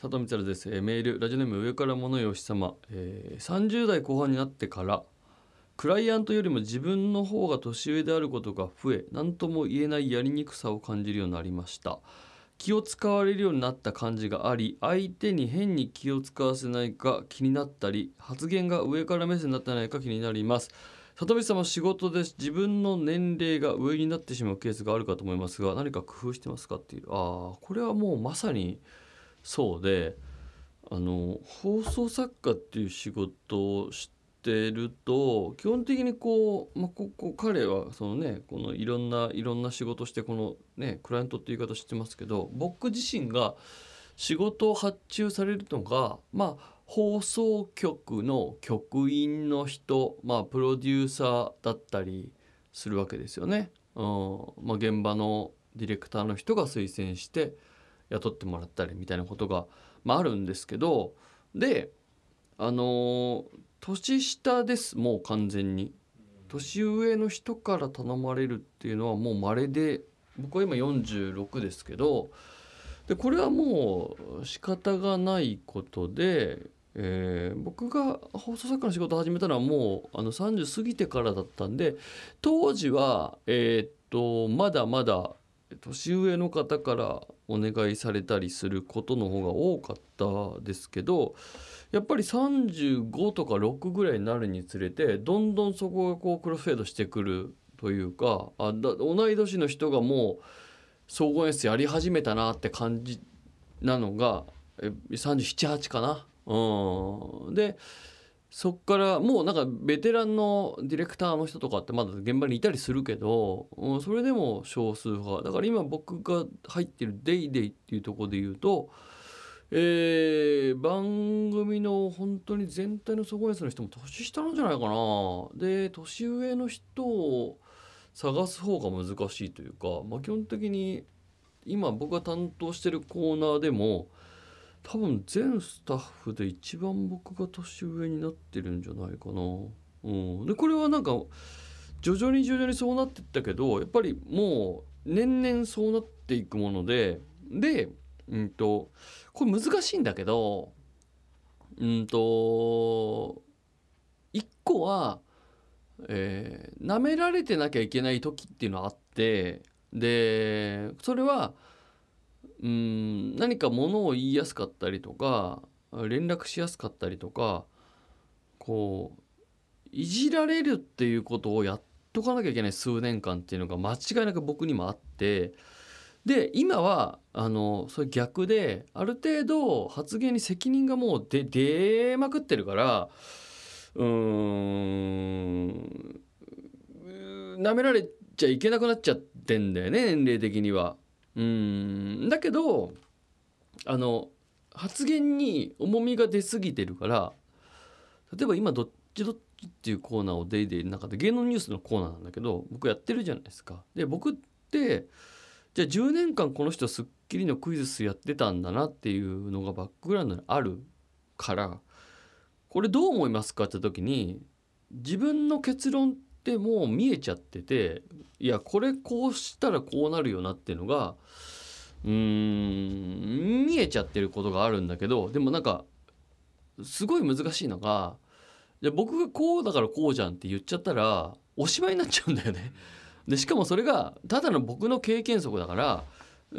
佐藤光です、え、メール。ラジオネーム上から物よし様、えー、30代後半になってからクライアントよりも自分の方が年上であることが増え何とも言えないやりにくさを感じるようになりました。気を使われるようになった感じがあり相手に変に気を使わせないか気になったり発言が上から目線になってないか気になります。里見さんは仕事で自分の年齢が上になってしまうケースがあるかと思いますが何か工夫してますかっていう。ああこれはもうまさにそうであの放送作家っていう仕事をしてると基本的にこう、まあ、ここ彼はそのねこのいろんないろんな仕事してこのねクライアントっていう言い方知ってますけど僕自身が仕事を発注されるのがまあ放送局の局員の人まあプロデューサーだったりするわけですよね。うんまあ、現場のディレクターの人が推薦して雇ってもらったりみたいなことが、まあ、あるんですけどであの年下ですもう完全に。年上の人から頼まれるっていうのはもう稀で僕は今46ですけどでこれはもう仕方がないことで、えー、僕が放送作家の仕事を始めたのはもうあの30過ぎてからだったんで当時はえー、っとまだまだ年上の方からお願いされたりすることの方が多かったですけどやっぱり35とか6ぐらいになるにつれてどんどんそこがこうクロスフェードしてくるというかあだ同い年の人がもう総合演出やり始めたなって感じなのが378かな？うん、でそっからもうなんかベテランのディレクターの人とかってまだ現場にいたりするけど、それでも少数派。だから今僕が入ってる「デイデイっていうとこで言うと、えー、番組の本当に全体の総合演の人も年下なんじゃないかな。で年上の人を探す方が難しいというか、まあ、基本的に今僕が担当してるコーナーでも多分全スタッフで一番僕が年上になってるんじゃないかな。うん、でこれはなんか徐々に徐々にそうなってったけどやっぱりもう年々そうなっていくものでで、うんと、これ難しいんだけどうんと一個は、えー、舐められてなきゃいけない時っていうのはあってでそれはうん何かものを言いやすかったりとか連絡しやすかったりとかこういじられるっていうことをやっとかなきゃいけない数年間っていうのが間違いなく僕にもあってで今はあのそれ逆である程度発言に責任がもう出出まくってるからうーんなめられちゃいけなくなっちゃってんだよね年齢的には。うんだけどあの発言に重みが出過ぎてるから例えば今どっちどっちっていうコーナーを「デイデイの中で芸能ニュースのコーナーなんだけど僕やってるじゃないですか。で僕ってじゃあ10年間この人『スッキリ』のクイズスやってたんだなっていうのがバックグラウンドにあるからこれどう思いますかって時に自分の結論ってもう見えちゃってていやこれこうしたらこうなるよなっていうのがうーん見えちゃってることがあるんだけどでもなんかすごい難しいのがじ僕がこうだからこうじゃんって言っちゃったらおしまいになっちゃうんだよね。でしかもそれがただの僕の経験則だから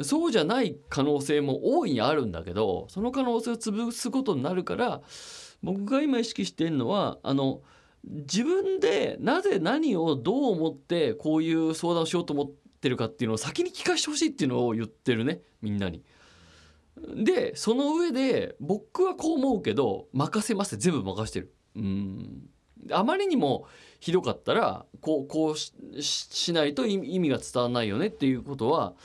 そうじゃない可能性も大いにあるんだけどその可能性を潰すことになるから僕が今意識してるのはあの自分でなぜ何をどう思ってこういう相談をしようと思ってるかっていうのを先に聞かしてほしいっていうのを言ってるねみんなに。でその上で僕はこう思うけど任せますって全部任してる。うんあまりにもひどかったらこうこうしないと意味が伝わらないよねっていうことは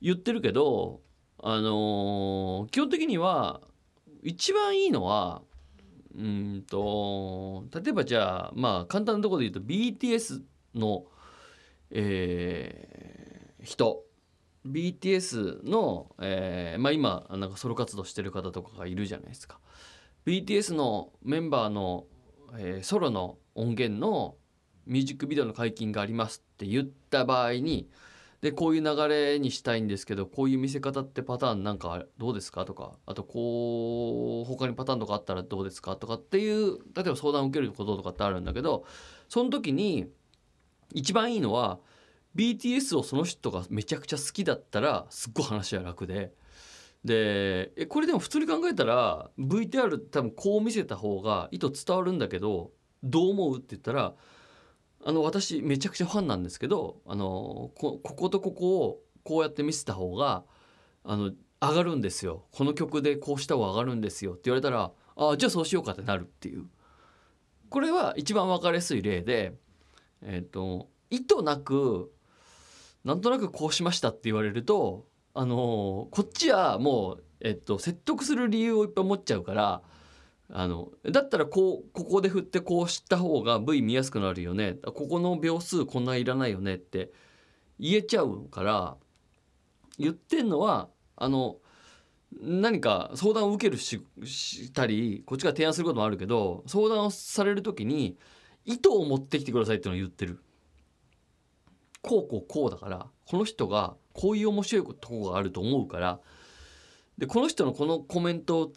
言ってるけどあのー、基本的には一番いいのはうんと例えばじゃあまあ簡単なところで言うと BTS の、えー、人 BTS の、えーまあ、今なんかソロ活動してる方とかがいるじゃないですか。BTS のメンバーの、えー、ソロの音源のミュージックビデオの解禁がありますって言った場合にでこういう流れにしたいんですけどこういう見せ方ってパターンなんかどうですか？とかあとこう他にパターンとかあったらどうですか？とかっていう例えば相談を受けることとかってあるんだけどその時に一番いいのは BTS をその人がめちゃくちゃ好きだったらすっごい話は楽で。でえこれでも普通に考えたら VTR 多分こう見せた方が意図伝わるんだけどどう思う？って言ったらあの私めちゃくちゃファンなんですけどあのこことここをこうやって見せた方があの上がるんですよ。この曲でこうした方が上がるんですよって言われたらあじゃあそうしようかってなるっていう。これは一番分かりやすい例でえっ、と意図なくなんとなくこうしましたって言われるとあのこっちはもう、えっと、説得する理由をいっぱい持っちゃうからあのだったらこうここで振ってこうした方が V 見やすくなるよねここの秒数こんないらないよねって言えちゃうから言ってんのはあの何か相談を受けるししたりこっちが提案することもあるけど相談をされる時に意図を持ってきてくださいっていうのを言ってる。こうこうこうだからこの人がこういう面白いとこがあると思うからでこの人のこのコメント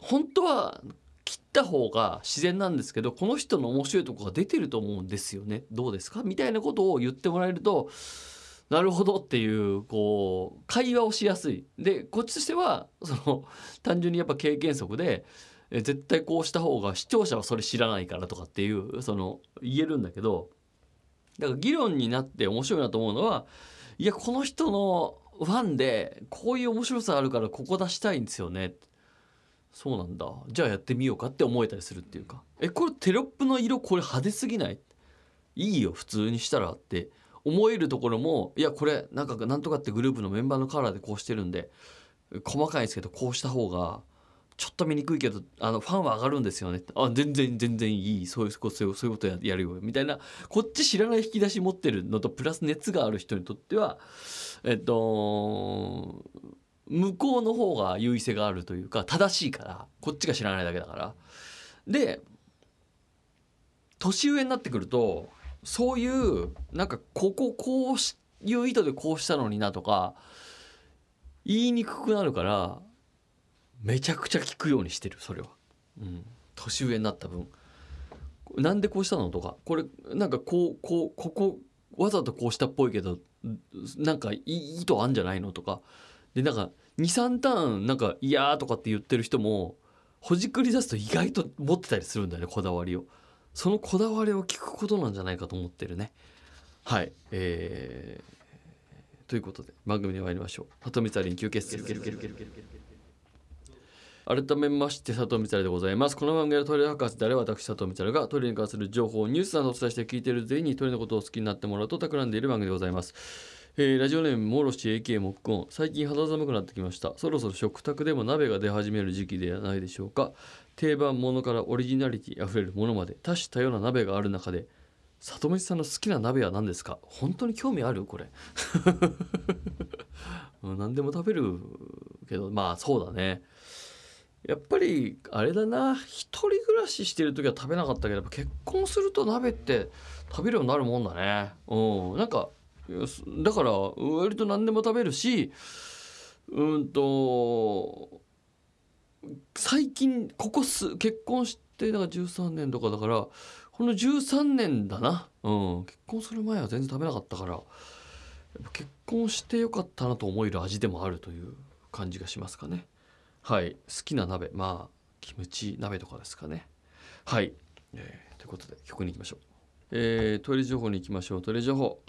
本当は切った方が自然なんですけどこの人の面白いとこが出てると思うんですよね。どうですか？みたいなことを言ってもらえるとなるほどっていうこう会話をしやすい。でこっちとしてはその単純にやっぱ経験則で絶対こうした方が視聴者はそれ知らないからとかっていうその言えるんだけどだから議論になって面白いなと思うのはいやこの人のファンでこういう面白さあるからここ出したいんですよね。そうなんだ。じゃあやってみようかって思えたりするっていうか。えこれテロップの色これ派手すぎない？いいよ普通にしたらって。思えるところもいやこれなんかなんとかってグループのメンバーのカラーでこうしてるんで細かいですけどこうした方がちょっと見にくいけどあのファンは上がるんですよねあ全然全然いい。そういうそういうそういうことやるよ。みたいなこっち知らない引き出し持ってるのとプラス熱がある人にとってはえっと向こうの方が優位性があるというか正しいからこっちが知らないだけだから。で年上になってくるとそういうなんかこここういう意図でこうしたのになとか言いにくくなるからめちゃくちゃ聞くようにしてるそれは、うん、年上になった分。なんでこうしたのとか。これなんかこうこうここわざとこうしたっぽいけどなんか意図あんじゃないのとか。でなんか23ターンなんか「いや」とかって言ってる人もほじくり出すと意外と持ってたりするんだよねこだわりを。そのこだわりを聞くことなんじゃないかと思ってるね。はい。えー、ということで番組に参りましょう。里見さりに休憩室改めまして佐藤光でございます。この番組はトイレ博士であれ私佐藤光がトイレに関する情報ニュースなどお伝えして聞いている全員にトイレのことを好きになってもらうと企んでいる番組でございます。えー、ラジオネームモロシ AK モックオン最近肌寒くなってきました。そろそろ食卓でも鍋が出始める時期ではないでしょうか。定番ものからオリジナリティあふれるものまで。多種多様な鍋がある中で里飯さんの好きな鍋は何ですか？本当に興味あるこれ。何でも食べるけど。まあそうだね。やっぱりあれだな。一人暮らししてる時は食べなかったけど結婚すると鍋って食べるようになるもんだね。うん。なんかだから割と何でも食べるしうんと最近ここす結婚してだから13年とかだからこの13年だな、うん、結婚する前は全然食べなかったから結婚してよかったなと思える味でもあるという感じがしますかね。はい。好きな鍋。まあキムチ鍋とかですかね。はい、えー、ということで曲に行きましょう、えー、トイレ情報に行きましょう。トイレ情報。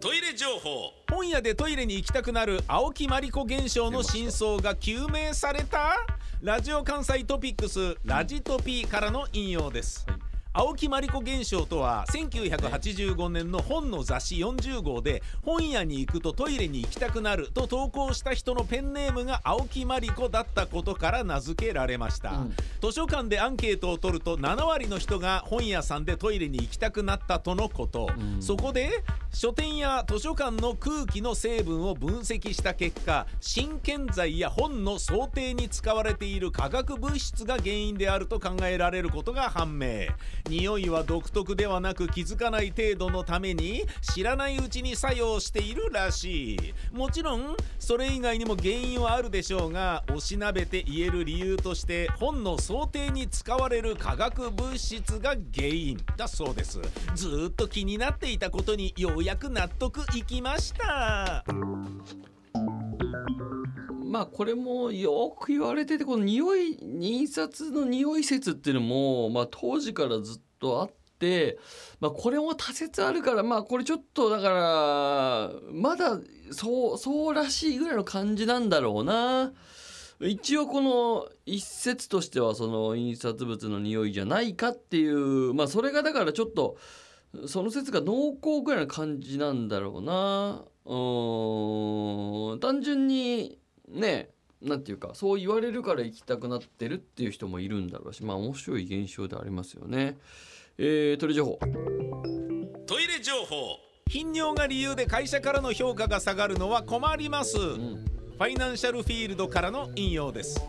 トイレ情報。本屋でトイレに行きたくなる青木まりこ現象の真相が究明されたラジオ関西トピックスラジトピからの引用です、はい青木まりこ現象とは1985年の本の雑誌40号で本屋に行くとトイレに行きたくなると投稿した人のペンネームが青木まりこだったことから名付けられました、うん、図書館でアンケートを取ると7割の人が本屋さんでトイレに行きたくなったとのこと、うん、そこで書店や図書館の空気の成分を分析した結果新建材や本の想定に使われている化学物質が原因であると考えられることが判明。匂いは独特ではなく気づかない程度のために知らないうちに作用しているらしい。もちろんそれ以外にも原因はあるでしょうがおしなべて言える理由として本の想定に使われる化学物質が原因だそうです。ずっと気になっていたことにようやく納得いきましたまあこれもよく言われててこの匂い印刷の匂い説っていうのも、まあ、当時からずっとあって、まあ、これも多説あるからまあこれちょっとだからまだそうそうらしいぐらいの感じなんだろうな。一応この一説としてはその印刷物の匂いじゃないかっていうまあそれがだからちょっとその説が濃厚ぐらいの感じなんだろうな。うーん。単純にねなんていうかそう言われるから行きたくなってるっていう人もいるんだろうしまあ面白い現象でありますよね。えー、トイレ情報。トイレ情報。頻尿が理由で会社からの評価が下がるのは困ります、うん。ファイナンシャルフィールドからの引用です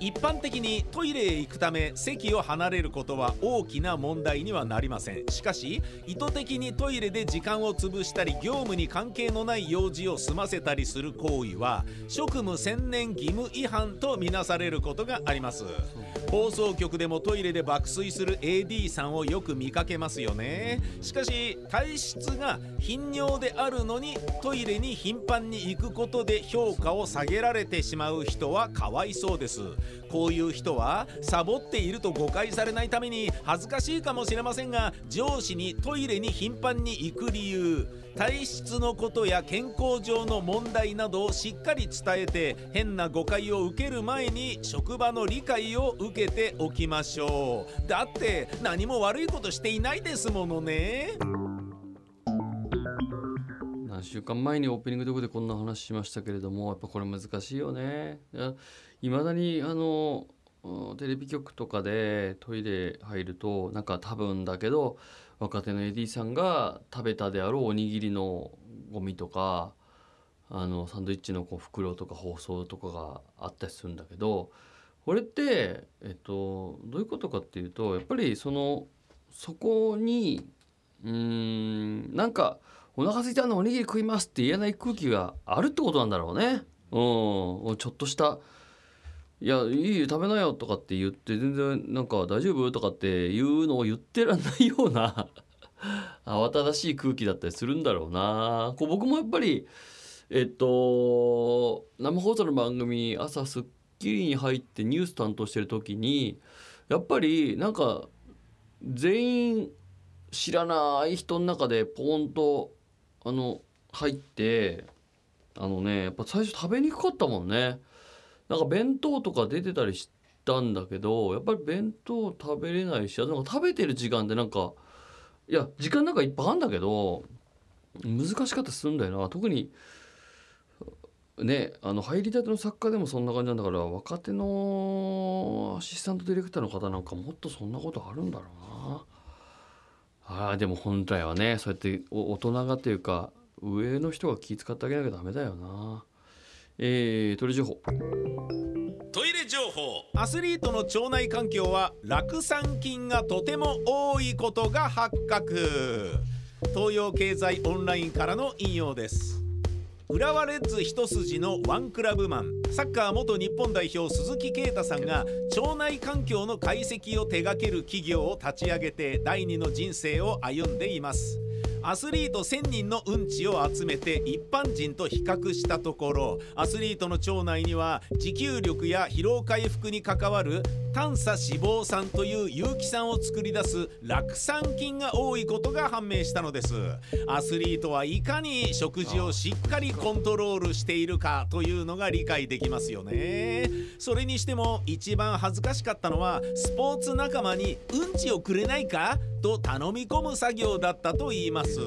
一般的にトイレへ行くため席を離れることは大きな問題にはなりません。しかし意図的にトイレで時間を潰したり業務に関係のない用事を済ませたりする行為は職務専念義務違反とみなされることがあります。放送局でもトイレで爆睡する AD さんをよく見かけますよね。しかし体質が頻尿であるのにトイレに頻繁に行くことで評価を下げられてしまう人はかわいそうです。こういう人はサボっていると誤解されないために恥ずかしいかもしれませんが上司にトイレに頻繁に行く理由体質のことや健康上の問題などをしっかり伝えて変な誤解を受ける前に職場の理解を受けておきましょう。だって何も悪いことしていないですものね。何週間前にオープニングとこでこんな話しましたけれどもやっぱこれ難しいよね。いまだにあのテレビ局とかでトイレ入るとなんか多分だけど若手の AD さんが食べたであろうおにぎりのゴミとかあのサンドイッチのこう袋とか包装とかがあったりするんだけどこれって、えっと、どういうことかっていうとやっぱりそのそこにうーんなんかお腹空いたのおにぎり食いますって言えない空気があるってことなんだろうね。うん、ちょっとした「いやいいよ食べなよ」とかって言って全然なんか「大丈夫?」とかっていうのを言ってらんないような 慌ただしい空気だったりするんだろうな。こう僕もやっぱりえっと生放送の番組朝『スッキリ』に入ってニュース担当してる時にやっぱりなんか全員知らない人の中でポーンとあの入ってあのねやっぱ最初食べにくかったもんねなんか弁当とか出てたりしたんだけどやっぱり弁当食べれないしなんか食べてる時間ってなんかいや時間なんかいっぱいあるんだけど難しかったりするんだよな特にねあの入りたての作家でもそんな感じなんだから若手のアシスタントディレクターの方なんかもっとそんなことあるんだろうな。あーでも本来はねそうやって大人がというか上の人が気遣ってあげなきゃダメだよな。えー、鳥情報。トイレ情報。アスリートの腸内環境は酪酸菌がとても多いことが発覚。東洋経済オンラインからの引用です。浦和レッズ一筋のワンクラブマン。サッカー元日本代表鈴木啓太さんが腸内環境の解析を手掛ける企業を立ち上げて第二の人生を歩んでいます。アスリート1000人のうんちを集めて一般人と比較したところアスリートの腸内には持久力や疲労回復に関わる短鎖脂肪酸という有機酸を作り出す酪酸菌が多いことが判明したのです。アスリートはいかに食事をしっかりコントロールしているかというのが理解できますよね。それにしても一番恥ずかしかったのはスポーツ仲間にうんちをくれないかと頼み込む作業だったと言います。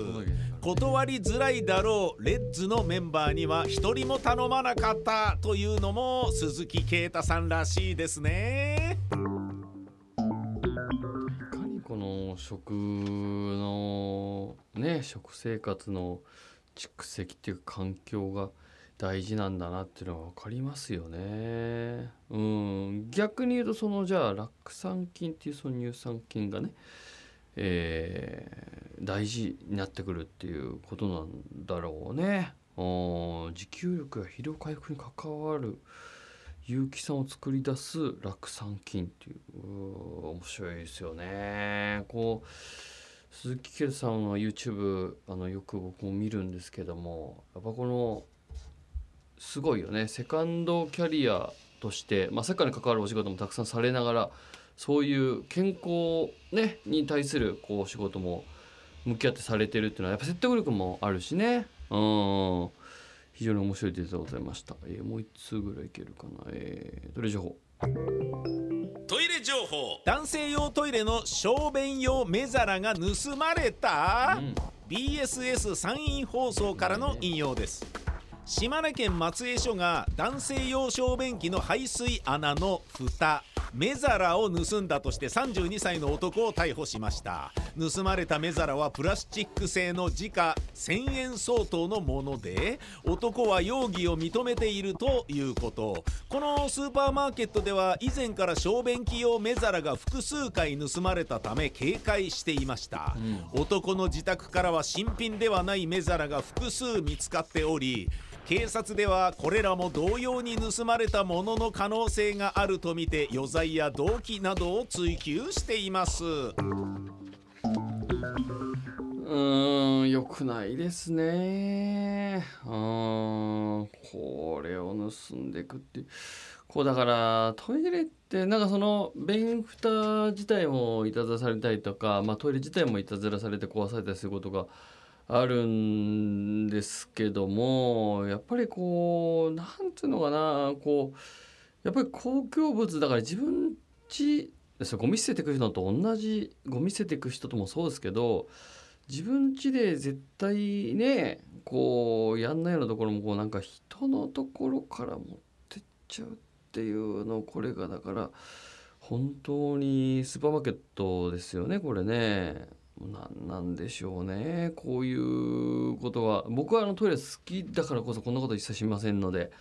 断りづらいだろうレッズのメンバーには一人も頼まなかったというのも鈴木啓太さんらしいですね。食のね食生活の蓄積っていう環境が大事なんだなっていうのが分かりますよね。うん逆に言うとそのじゃあ酪酸菌っていうその乳酸菌がね、えー大事になってくるっていうことなんだろうね。持久力や疲労回復に関わる有機酸を作り出す酪酸菌っていう面白いですよね。こう鈴木圭さんの YouTube あのよく僕も見るんですけどもやっぱこのすごいよね。セカンドキャリアとして、まあ、サッカーに関わるお仕事もたくさんされながらそういう健康、ね、に対するこう仕事も向き合ってされてるっていうのはやっぱ説得力もあるしね。うん。非常に面白いデータでございました、えーもう一通ぐらいいけるかな、えー、トイレ情報。トイレ情報。男性用トイレの小便用目皿が盗まれた、うん。BSS 山陰放送からの引用です島根県松江署が男性用小便器の排水穴の蓋目皿を盗んだとして32歳の男を逮捕しました。盗まれた目皿はプラスチック製の時価1000円相当のもので男は容疑を認めているということ。このスーパーマーケットでは以前から小便器用目皿が複数回盗まれたため警戒していました、男の自宅からは新品ではない目皿が複数見つかっており警察ではこれらも同様に盗まれたものの可能性があるとみて余罪や動機などを追及しています。うん良くないですね。うんこれを盗んでいくって。こうだからトイレってなんかその便蓋自体もいたずらされたりとか、まあ、トイレ自体もいたずらされて壊されたりすることがあるんですけどもやっぱりこうなんていうのかなこうやっぱり公共物だから自分ちそゴミ捨ててく人と同じゴミ捨ててく人ともそうですけど自分家で絶対ねこうやんないようなところもこうなんか人のところから持ってっちゃうっていうのこれがだから本当にスーパーマーケットですよねこれね。何なんでしょうねこういうことは僕はあのトイレ好きだからこそこんなこと一切しませんので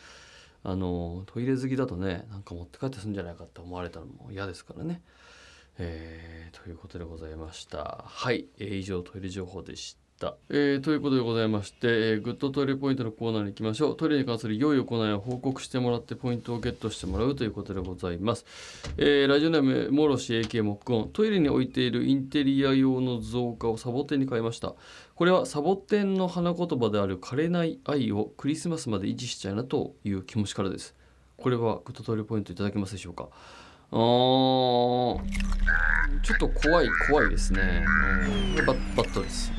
あのトイレ好きだとねなんか持って帰ってすんじゃないかって思われたのも嫌ですからね。えーということでございました。はい、えー以上トイレ情報でした。えーということでございまして、えーグッドトイレポイントのコーナーに行きましょう。トイレに関する良い行いを報告してもらってポイントをゲットしてもらうということでございます。えーラジオネームモロシ AK モックオントイレに置いているインテリア用の造花をサボテンに変えました。これはサボテンの花言葉である枯れない愛をクリスマスまで維持したいなという気持ちからです。これはグッドトイレポイントいただけますでしょうか？あーちょっと怖い怖いですね。バッバッドです。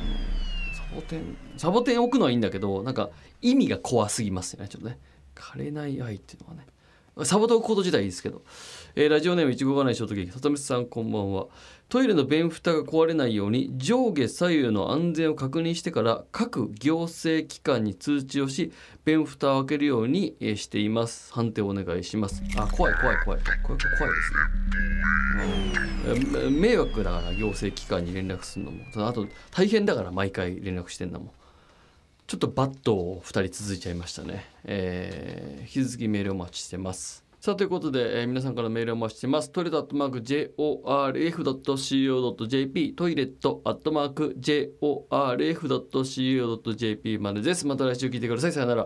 サボテンサボテン置くのはいいんだけどなんか意味が怖すぎますよねちょっとね。枯れない愛っていうのはね。サボテン置くこと自体いいですけど。えーラジオネームいちごがないショートケーキ里見さんこんばんは。トイレの便蓋が壊れないように上下左右の安全を確認してから各行政機関に通知をし便蓋を開けるようにしています判定お願いしますあ怖い怖い怖い怖い怖いですね、迷惑だから行政機関に連絡するのもあと大変だから毎回連絡してんだもちょっとバッドを2人続いちゃいましたね。えー引き続きメールお待ちしてます。さあということで、えー皆さんからメールをお待ちしてます。トイレットアットマーク JORF.CO.JP トイレットアットマーク JORF.CO.JP までです。また来週聞いてください。さよなら。